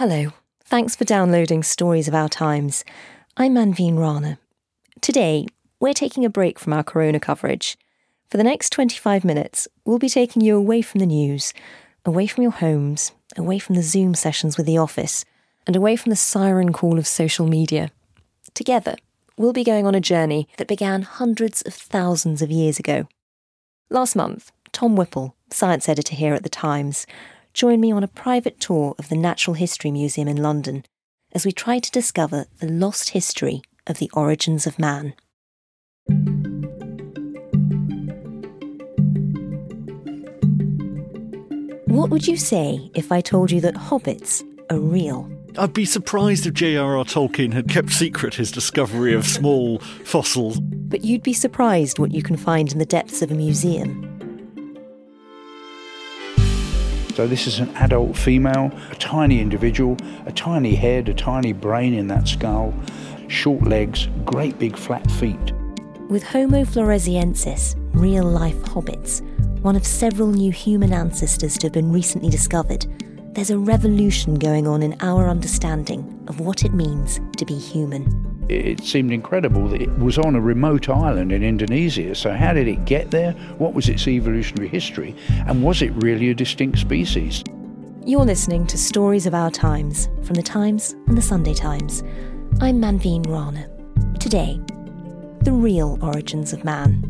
Hello. Thanks for downloading Stories of Our Times. I'm Manveen Rana. Today, we're taking a break from our corona coverage. For the next 25 minutes, we'll be taking you away from the news, away from your homes, away from the Zoom sessions with the office, and away from the siren call of social media. Together, we'll be going on a journey that began hundreds of thousands of years ago. Last month, Tom Whipple, science editor here at The Times, joined me on a private tour of the Natural History Museum in London as we try to discover the lost history of the origins of man. What would you say if I told you that hobbits are real? I'd be surprised if J.R.R. Tolkien had kept secret his discovery of small fossils. But you'd be surprised what you can find in the depths of a museum. So this is an adult female, a tiny individual, a tiny head, a tiny brain in that skull, short legs, great big flat feet. With Homo floresiensis, real life hobbits, one of several new human ancestors to have been recently discovered, there's a revolution going on in our understanding of what it means to be human it seemed incredible that it was on a remote island in Indonesia. So, how did it get there? What was its evolutionary history? And was it really a distinct species? You're listening to Stories of Our Times from The Times and The Sunday Times. I'm Manveen Rana. Today, the real origins of man.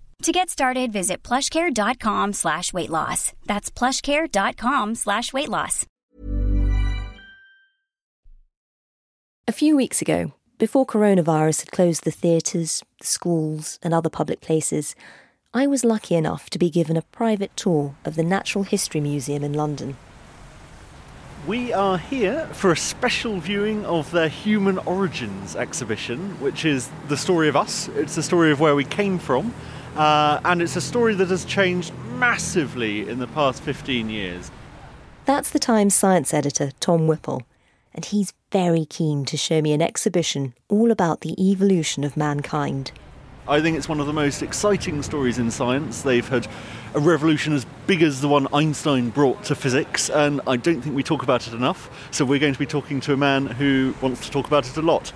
To get started, visit plushcare.com slash weight loss. That's plushcare.com slash weight loss. A few weeks ago, before coronavirus had closed the theatres, the schools, and other public places, I was lucky enough to be given a private tour of the Natural History Museum in London. We are here for a special viewing of their Human Origins exhibition, which is the story of us. It's the story of where we came from uh, and it's a story that has changed massively in the past 15 years. That's the Times science editor, Tom Whipple, and he's very keen to show me an exhibition all about the evolution of mankind. I think it's one of the most exciting stories in science. They've had a revolution as big as the one Einstein brought to physics, and I don't think we talk about it enough. So, we're going to be talking to a man who wants to talk about it a lot.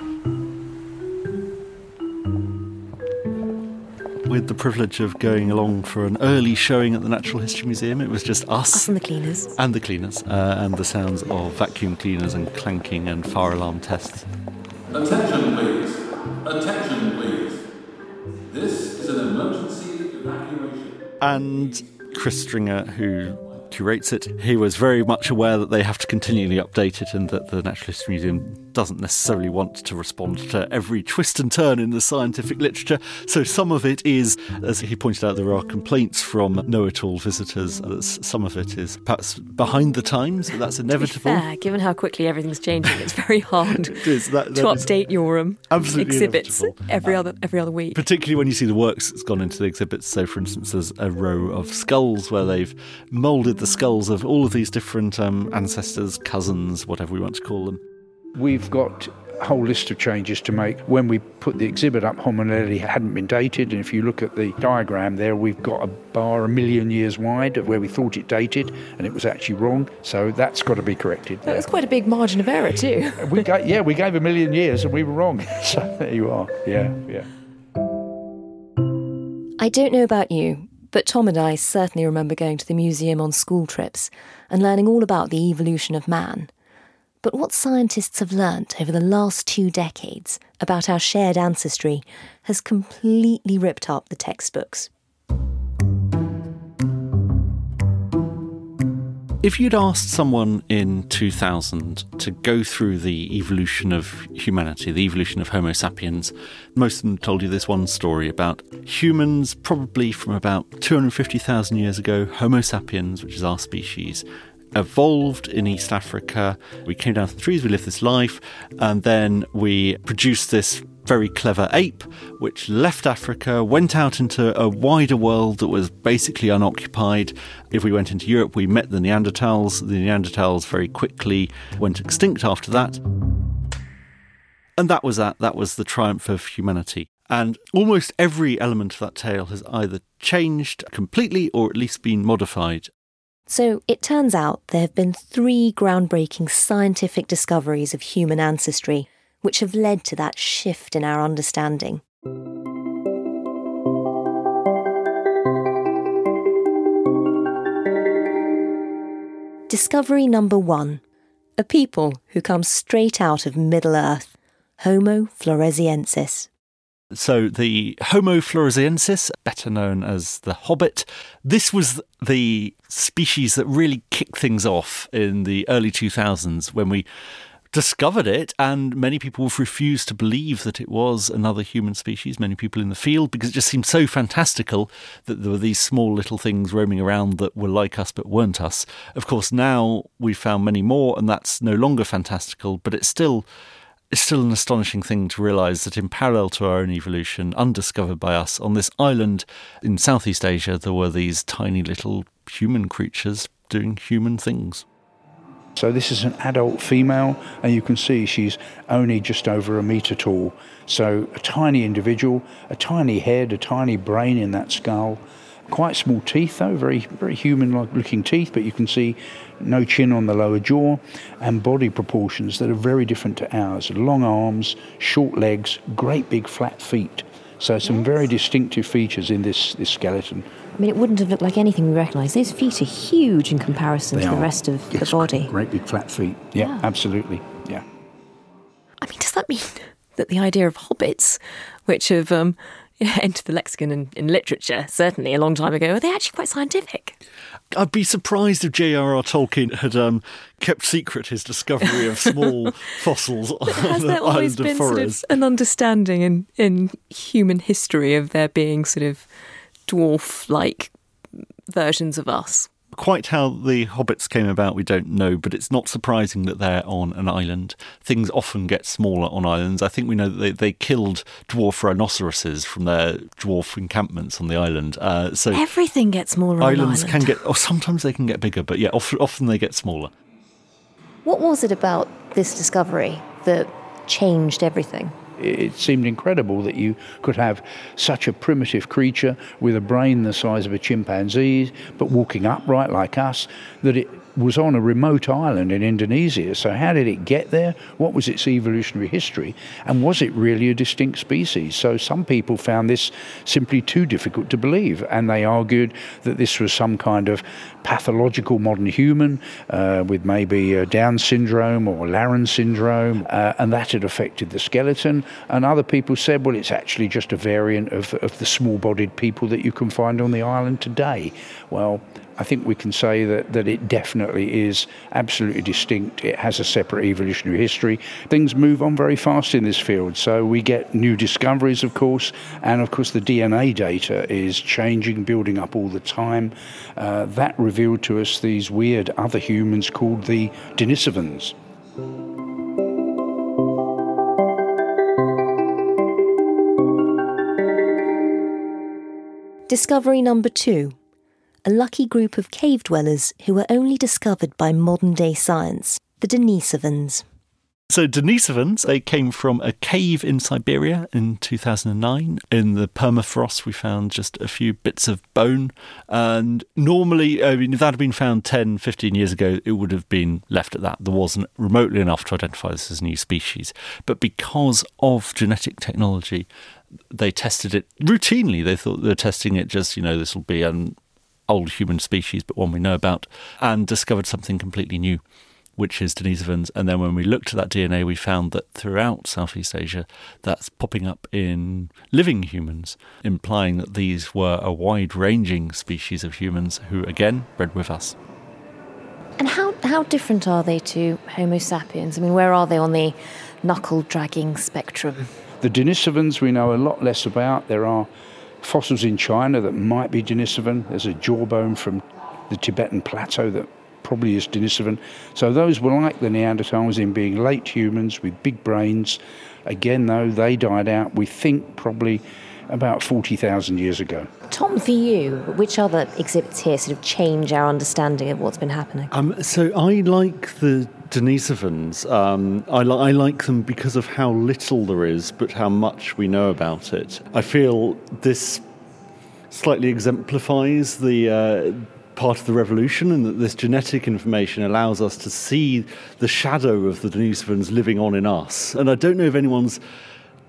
With the privilege of going along for an early showing at the Natural History Museum. It was just us. Us and the cleaners. And the cleaners, uh, and the sounds of vacuum cleaners and clanking and fire alarm tests. Attention, please. Attention, please. This is an emergency evacuation. And Chris Stringer, who curates it, he was very much aware that they have to continually update it and that the Natural History Museum doesn't necessarily want to respond to every twist and turn in the scientific literature. So some of it is, as he pointed out, there are complaints from know it all visitors. Some of it is perhaps behind the times, but that's inevitable. fair, given how quickly everything's changing, it's very hard it is, that, that to update your um, exhibits inevitable. every other every other week. Particularly when you see the works that's gone into the exhibits. So, for instance, there's a row of skulls where they've moulded the skulls of all of these different um, ancestors, cousins, whatever we want to call them. We've got a whole list of changes to make. When we put the exhibit up, Homo naledi hadn't been dated, and if you look at the diagram there, we've got a bar a million years wide of where we thought it dated, and it was actually wrong. So that's got to be corrected. That was quite a big margin of error too. we got, yeah, we gave a million years and we were wrong. So there you are. Yeah, yeah. I don't know about you, But Tom and I certainly remember going to the museum on school trips and learning all about the evolution of man. But what scientists have learnt over the last two decades about our shared ancestry has completely ripped up the textbooks. If you'd asked someone in 2000 to go through the evolution of humanity, the evolution of Homo sapiens, most of them told you this one story about humans, probably from about 250,000 years ago, Homo sapiens, which is our species, evolved in East Africa. We came down from the trees, we lived this life, and then we produced this very clever ape, which left Africa, went out into a wider world that was basically unoccupied. If we went into Europe, we met the Neanderthals. The Neanderthals very quickly went extinct after that. And that was that. That was the triumph of humanity. And almost every element of that tale has either changed completely or at least been modified. So it turns out there have been three groundbreaking scientific discoveries of human ancestry which have led to that shift in our understanding. Discovery number one a people who come straight out of Middle Earth, Homo floresiensis. So, the Homo floresiensis, better known as the Hobbit, this was the species that really kicked things off in the early 2000s when we discovered it, and many people refused to believe that it was another human species, many people in the field, because it just seemed so fantastical that there were these small little things roaming around that were like us but weren't us. Of course, now we've found many more, and that's no longer fantastical, but it's still. It's still an astonishing thing to realise that, in parallel to our own evolution, undiscovered by us, on this island in Southeast Asia, there were these tiny little human creatures doing human things. So this is an adult female, and you can see she's only just over a metre tall. So a tiny individual, a tiny head, a tiny brain in that skull. Quite small teeth, though, very very human-like looking teeth, but you can see no chin on the lower jaw, and body proportions that are very different to ours. Long arms, short legs, great big flat feet. So some yes. very distinctive features in this, this skeleton. I mean, it wouldn't have looked like anything we recognise. Those feet are huge in comparison they to are. the rest of yes, the body. Great big flat feet. Yeah, yeah, absolutely. Yeah. I mean, does that mean that the idea of hobbits, which have um, entered the lexicon in, in literature, certainly a long time ago, are they actually quite scientific? I'd be surprised if J.R.R. Tolkien had um, kept secret his discovery of small fossils on Has the there always been sort of an understanding in, in human history of there being sort of dwarf like versions of us. Quite how the hobbits came about, we don't know, but it's not surprising that they're on an island. Things often get smaller on islands. I think we know that they, they killed dwarf rhinoceroses from their dwarf encampments on the island. Uh, so everything gets smaller. Islands island. can get, or sometimes they can get bigger, but yeah, often, often they get smaller. What was it about this discovery that changed everything? It seemed incredible that you could have such a primitive creature with a brain the size of a chimpanzee, but walking upright like us, that it was on a remote island in Indonesia. So, how did it get there? What was its evolutionary history? And was it really a distinct species? So, some people found this simply too difficult to believe, and they argued that this was some kind of pathological modern human uh, with maybe Down syndrome or Laron syndrome, uh, and that had affected the skeleton. And other people said, well, it's actually just a variant of, of the small bodied people that you can find on the island today. Well, I think we can say that, that it definitely is absolutely distinct. It has a separate evolutionary history. Things move on very fast in this field, so we get new discoveries, of course, and of course the DNA data is changing, building up all the time. Uh, that revealed to us these weird other humans called the Denisovans. Discovery number two a lucky group of cave dwellers who were only discovered by modern day science, the Denisovans. So Denisovans, they came from a cave in Siberia in 2009. In the permafrost, we found just a few bits of bone. And normally, I mean, if that had been found 10, 15 years ago, it would have been left at that. There wasn't remotely enough to identify this as a new species. But because of genetic technology, They tested it routinely. They thought they were testing it just, you know, this will be an old human species, but one we know about, and discovered something completely new which is Denisovans. And then when we looked at that DNA, we found that throughout Southeast Asia, that's popping up in living humans, implying that these were a wide ranging species of humans who, again, bred with us. And how, how different are they to Homo sapiens? I mean, where are they on the knuckle dragging spectrum? The Denisovans we know a lot less about. There are fossils in China that might be Denisovan. There's a jawbone from the Tibetan plateau that probably is Denisovan. So those were like the Neanderthals in being late humans with big brains. Again, though, they died out, we think, probably about 40,000 years ago. Tom, for you, which other exhibits here sort of change our understanding of what's been happening? Um, so I like the Denisovans. Um, I, li- I, like them because of how little there is, but how much we know about it. I feel this slightly exemplifies the. Uh, part of the revolution, and that this genetic information allows us to see the shadow of the Denisovans living on in us. And I don't know if anyone's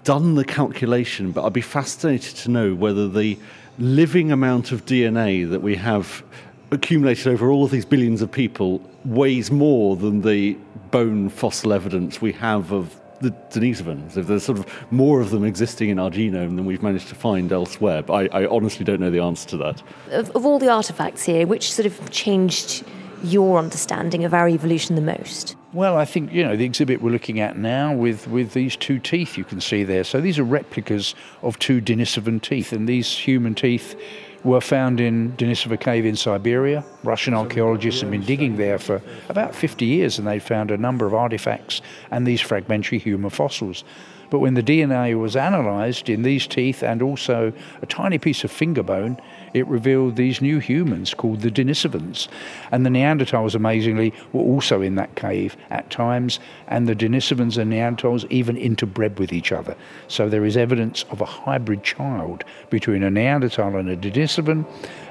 done the calculation, but I'd be fascinated to know whether the living amount of DNA that we have accumulated over all of these billions of people weighs more than the bone fossil evidence we have of the Denisovans, if there's sort of more of them existing in our genome than we've managed to find elsewhere. But I, I honestly don't know the answer to that. Of, of all the artefacts here, which sort of changed your understanding of our evolution the most? Well, I think, you know, the exhibit we're looking at now with, with these two teeth you can see there. So these are replicas of two Denisovan teeth, and these human teeth were found in Denisova Cave in Siberia. Russian archaeologists have been digging there for about 50 years, and they found a number of artifacts and these fragmentary human fossils. But when the DNA was analysed in these teeth and also a tiny piece of finger bone, it revealed these new humans called the Denisovans. And the Neanderthals, amazingly, were also in that cave at times, and the Denisovans and Neanderthals even interbred with each other. So there is evidence of a hybrid child between a Neanderthal and a Denisovan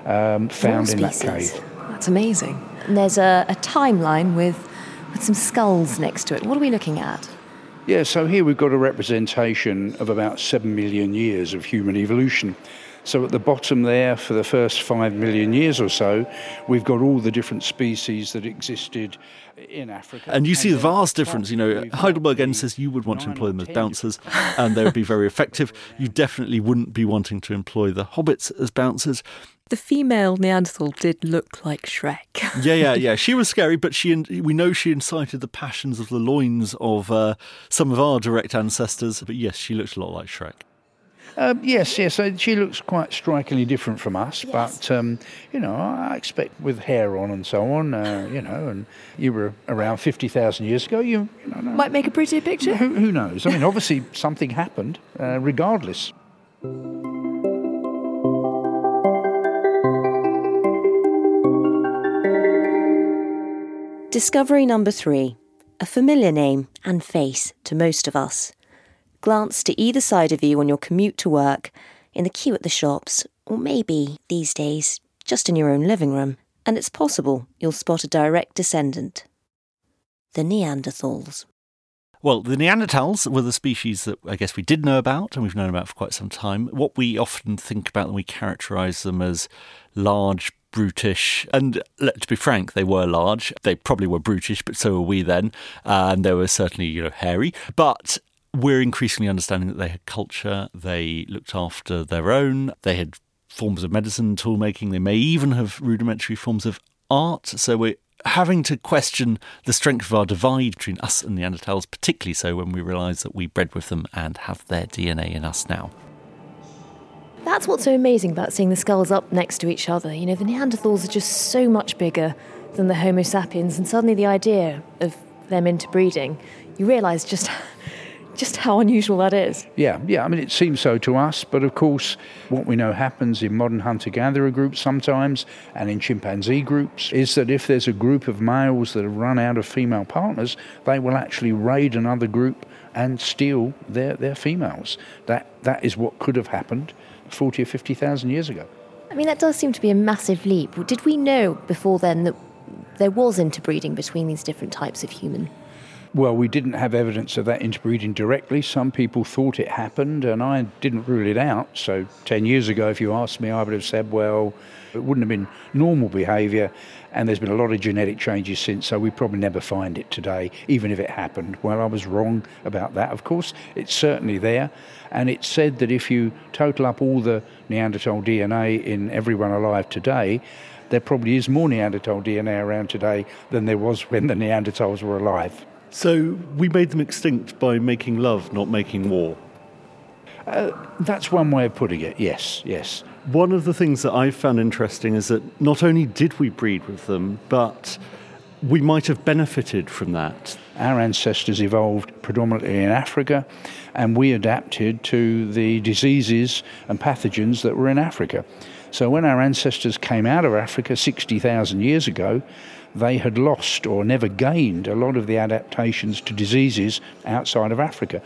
um, found in that cave. That's amazing. And there's a, a timeline with, with some skulls next to it. What are we looking at? Yeah, so here we've got a representation of about 7 million years of human evolution. So at the bottom there, for the first 5 million years or so, we've got all the different species that existed in Africa. And you see the vast difference. You know, Heidelbergensis you would want to employ them as bouncers and they would be very effective. You definitely wouldn't be wanting to employ the hobbits as bouncers. The female Neanderthal did look like Shrek. yeah, yeah, yeah. She was scary, but she we know she incited the passions of the loins of uh, some of our direct ancestors. But yes, she looked a lot like Shrek. Um, yes, yes. she looks quite strikingly different from us, yes. but um, you know, I expect with hair on and so on, uh, you know, and you were around fifty thousand years ago. You, you know, might make a prettier picture. Who, who knows? I mean, obviously something happened, uh, regardless. Discovery number three a familiar name and face to most of us. Glance to either side of you on your commute to work, in the queue at the shops, or maybe, these days, just in your own living room, and it's possible you'll spot a direct descendant. The Neanderthals. Well, the Neanderthals were the species that I guess we did know about and we've known about for quite some time. What we often think about them, we characterise them as large, brutish. And let's be frank, they were large. They probably were brutish, but so were we then. Uh, and they were certainly, you know, hairy. But we're increasingly understanding that they had culture, they looked after their own, they had forms of medicine, tool making, they may even have rudimentary forms of art. So we're having to question the strength of our divide between us and the Neanderthals, particularly so when we realise that we bred with them and have their DNA in us now. That's what's so amazing about seeing the skulls up next to each other. You know, the Neanderthals are just so much bigger than the Homo sapiens, and suddenly the idea of them interbreeding, you realise just just how unusual that is. Yeah, yeah. I mean, it seems so to us, but of course, what we know happens in modern hunter gatherer groups sometimes and in chimpanzee groups is that if there's a group of males that have run out of female partners, they will actually raid another group and steal their, their females. That, that is what could have happened 40 or 50,000 years ago. I mean, that does seem to be a massive leap. Did we know before then that there was interbreeding between these different types of human? Well, we didn't have evidence of that interbreeding directly. Some people thought it happened, and I didn't rule it out. So, 10 years ago, if you asked me, I would have said, well, it wouldn't have been normal behaviour, and there's been a lot of genetic changes since, so we probably never find it today, even if it happened. Well, I was wrong about that, of course. It's certainly there, and it's said that if you total up all the Neanderthal DNA in everyone alive today, there probably is more Neanderthal DNA around today than there was when the Neanderthals were alive. So we made them extinct by making love, not making war. Uh, that's one way of putting it, yes, yes. One of the things that I found interesting is that not only did we breed with them, but we might have benefited from that. Our ancestors evolved predominantly in Africa, and we adapted to the diseases and pathogens that were in Africa. So when our ancestors came out of Africa 60,000 years ago, they had lost or never gained a lot of the adaptations to diseases outside of Africa.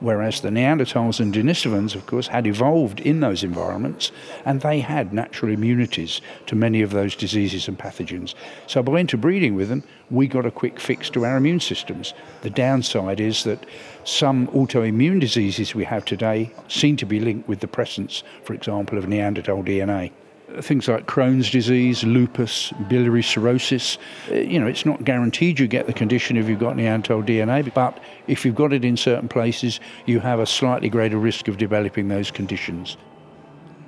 Whereas the Neanderthals and Denisovans, of course, had evolved in those environments and they had natural immunities to many of those diseases and pathogens. So by interbreeding with them, we got a quick fix to our immune systems. The downside is that some autoimmune diseases we have today seem to be linked with the presence, for example, of Neanderthal DNA things like Crohn's disease, lupus, biliary cirrhosis. Uh, you know, it's not guaranteed you get the condition if you've got Neanderthal DNA, but if you've got it in certain places, you have a slightly greater risk of developing those conditions.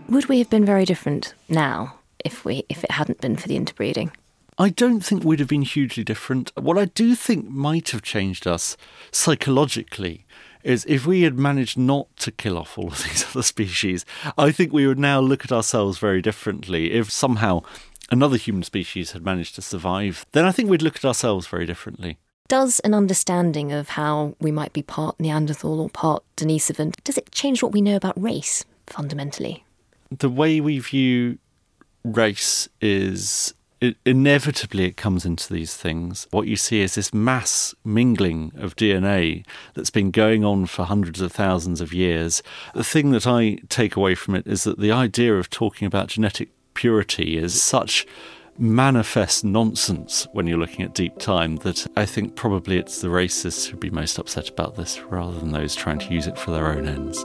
Would we have been very different now if we if it hadn't been for the interbreeding? I don't think we'd have been hugely different. What I do think might have changed us psychologically is if we had managed not to kill off all of these other species, I think we would now look at ourselves very differently. If somehow another human species had managed to survive, then I think we'd look at ourselves very differently. Does an understanding of how we might be part Neanderthal or part Denisovan, does it change what we know about race fundamentally? The way we view race is it, inevitably it comes into these things. What you see is this mass mingling of DNA that's been going on for hundreds of thousands of years. The thing that I take away from it is that the idea of talking about genetic purity is such manifest nonsense when you're looking at deep time that I think probably it's the racists who'd be most upset about this rather than those trying to use it for their own ends.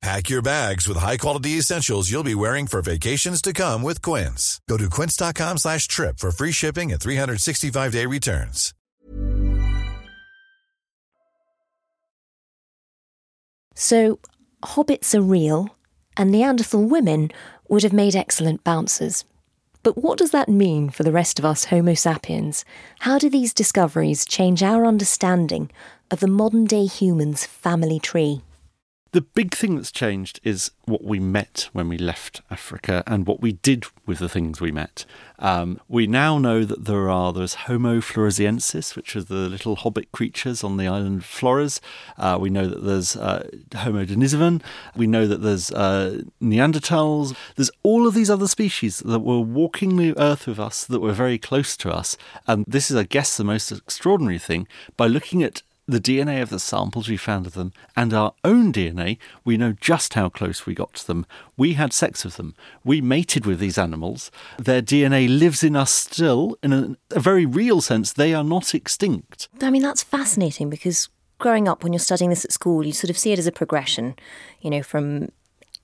Pack your bags with high-quality essentials you'll be wearing for vacations to come with Quince. Go to quince.com slash trip for free shipping and 365-day returns. So, hobbits are real, and Neanderthal women would have made excellent bouncers. But what does that mean for the rest of us Homo sapiens? How do these discoveries change our understanding of the modern day human's family tree? The big thing that's changed is what we met when we left Africa and what we did with the things we met. Um, we now know that there are there's Homo floresiensis, which are the little hobbit creatures on the island of Flores. Uh, we know that there's uh, Homo denisovan. We know that there's uh, Neanderthals. There's all of these other species that were walking the earth with us, that were very close to us. And this is, I guess, the most extraordinary thing. By looking at the DNA of the samples we found of them and our own DNA, we know just how close we got to them. We had sex with them. We mated with these animals. Their DNA lives in us still. In a, a very real sense, they are not extinct. I mean, that's fascinating because growing up, when you're studying this at school, you sort of see it as a progression, you know, from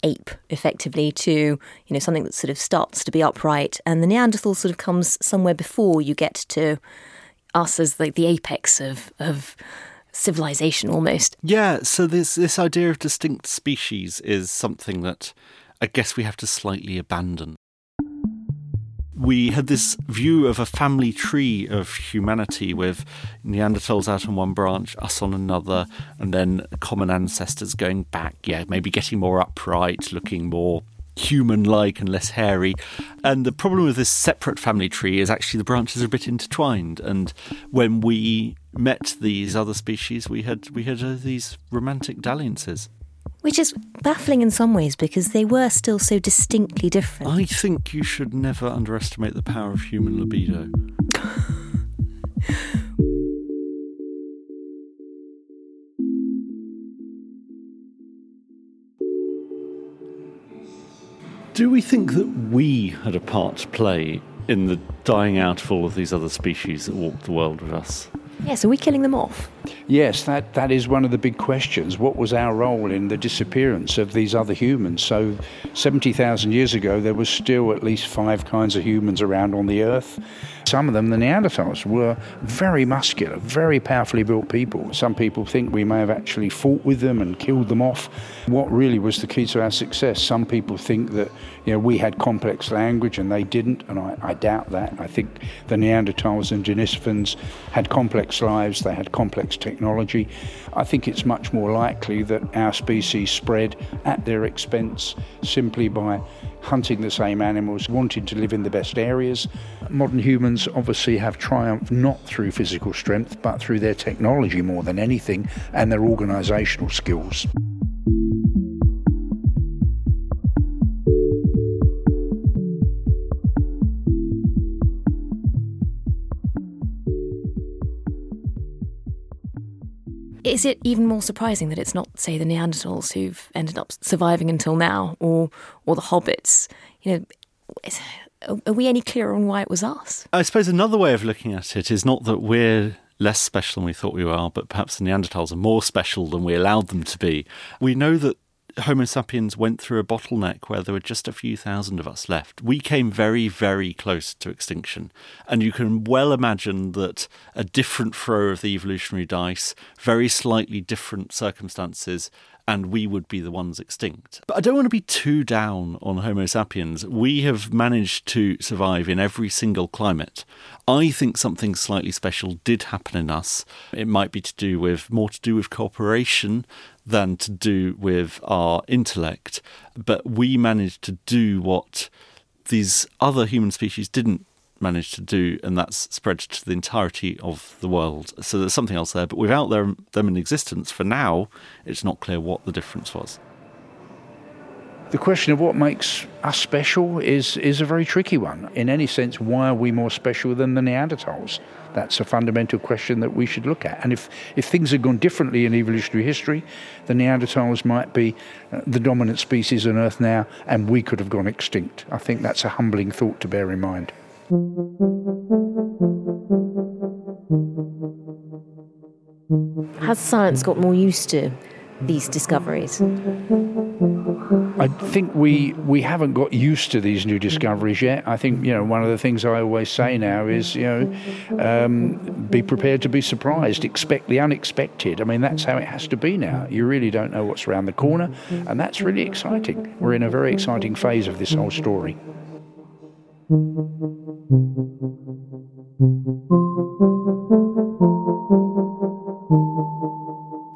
ape effectively to you know something that sort of starts to be upright and the neanderthal sort of comes somewhere before you get to us as like the apex of of civilization almost. Yeah, so this this idea of distinct species is something that I guess we have to slightly abandon. We had this view of a family tree of humanity with Neanderthals out on one branch, us on another, and then common ancestors going back, yeah, maybe getting more upright, looking more human like and less hairy. And the problem with this separate family tree is actually the branches are a bit intertwined. And when we met these other species, we had we had uh, these romantic dalliances. Which is baffling in some ways because they were still so distinctly different. I think you should never underestimate the power of human libido. Do we think that we had a part to play in the dying out of all of these other species that walked the world with us? Yes, are we killing them off? Yes, that, that is one of the big questions. What was our role in the disappearance of these other humans? So, 70,000 years ago, there was still at least five kinds of humans around on the Earth. Some of them, the Neanderthals, were very muscular, very powerfully built people. Some people think we may have actually fought with them and killed them off. What really was the key to our success? Some people think that you know we had complex language and they didn't, and I, I doubt that. I think the Neanderthals and Denisovans had complex lives, they had complex technology. I think it's much more likely that our species spread at their expense simply by hunting the same animals, wanting to live in the best areas. Modern humans obviously have triumphed not through physical strength, but through their technology more than anything and their organisational skills. Is it even more surprising that it's not, say, the Neanderthals who've ended up surviving until now, or or the hobbits? You know, are we any clearer on why it was us? I suppose another way of looking at it is not that we're less special than we thought we were, but perhaps the Neanderthals are more special than we allowed them to be. We know that Homo sapiens went through a bottleneck where there were just a few thousand of us left. We came very, very close to extinction. And you can well imagine that a different throw of the evolutionary dice, very slightly different circumstances, and we would be the ones extinct. But I don't want to be too down on Homo sapiens. We have managed to survive in every single climate. I think something slightly special did happen in us. It might be to do with more to do with cooperation than to do with our intellect, but we managed to do what these other human species didn't manage to do, and that's spread to the entirety of the world. So there's something else there, but without them, them in existence, for now, it's not clear what the difference was. The question of what makes us special is, is a very tricky one. In any sense, why are we more special than the Neanderthals? That's a fundamental question that we should look at. And if, if things had gone differently in evolutionary history, the Neanderthals might be uh, the dominant species on Earth now, and we could have gone extinct. I think that's a humbling thought to bear in mind. Has science got more used to these discoveries? I think we we haven't got used to these new discoveries yet. I think you know one of the things I always say now is you know um, be prepared to be surprised, expect the unexpected. I mean that's how it has to be now. You really don't know what's around the corner, and that's really exciting. We're in a very exciting phase of this whole story.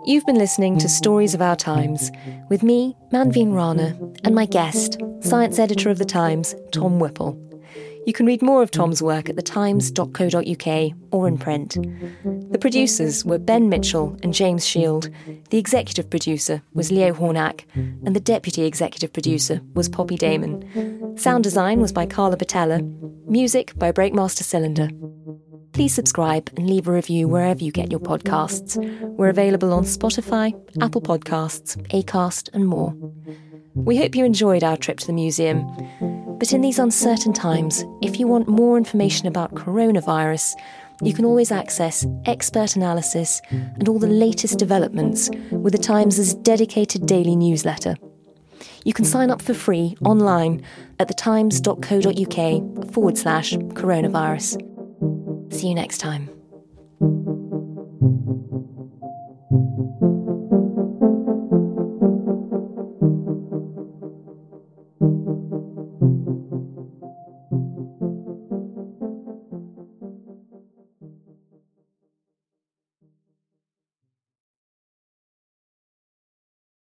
You've been listening to Stories of Our Times with me, Manveen Rana, and my guest, science editor of The Times, Tom Whipple. You can read more of Tom's work at thetimes.co.uk or in print. The producers were Ben Mitchell and James Shield. The executive producer was Leo Hornack, and the deputy executive producer was Poppy Damon. Sound design was by Carla Batella. Music by Breakmaster Cylinder. Please subscribe and leave a review wherever you get your podcasts. We're available on Spotify, Apple Podcasts, Acast, and more. We hope you enjoyed our trip to the museum. But in these uncertain times, if you want more information about coronavirus, you can always access expert analysis and all the latest developments with the Times' dedicated daily newsletter. You can sign up for free online at thetimes.co.uk forward slash coronavirus. See you next time.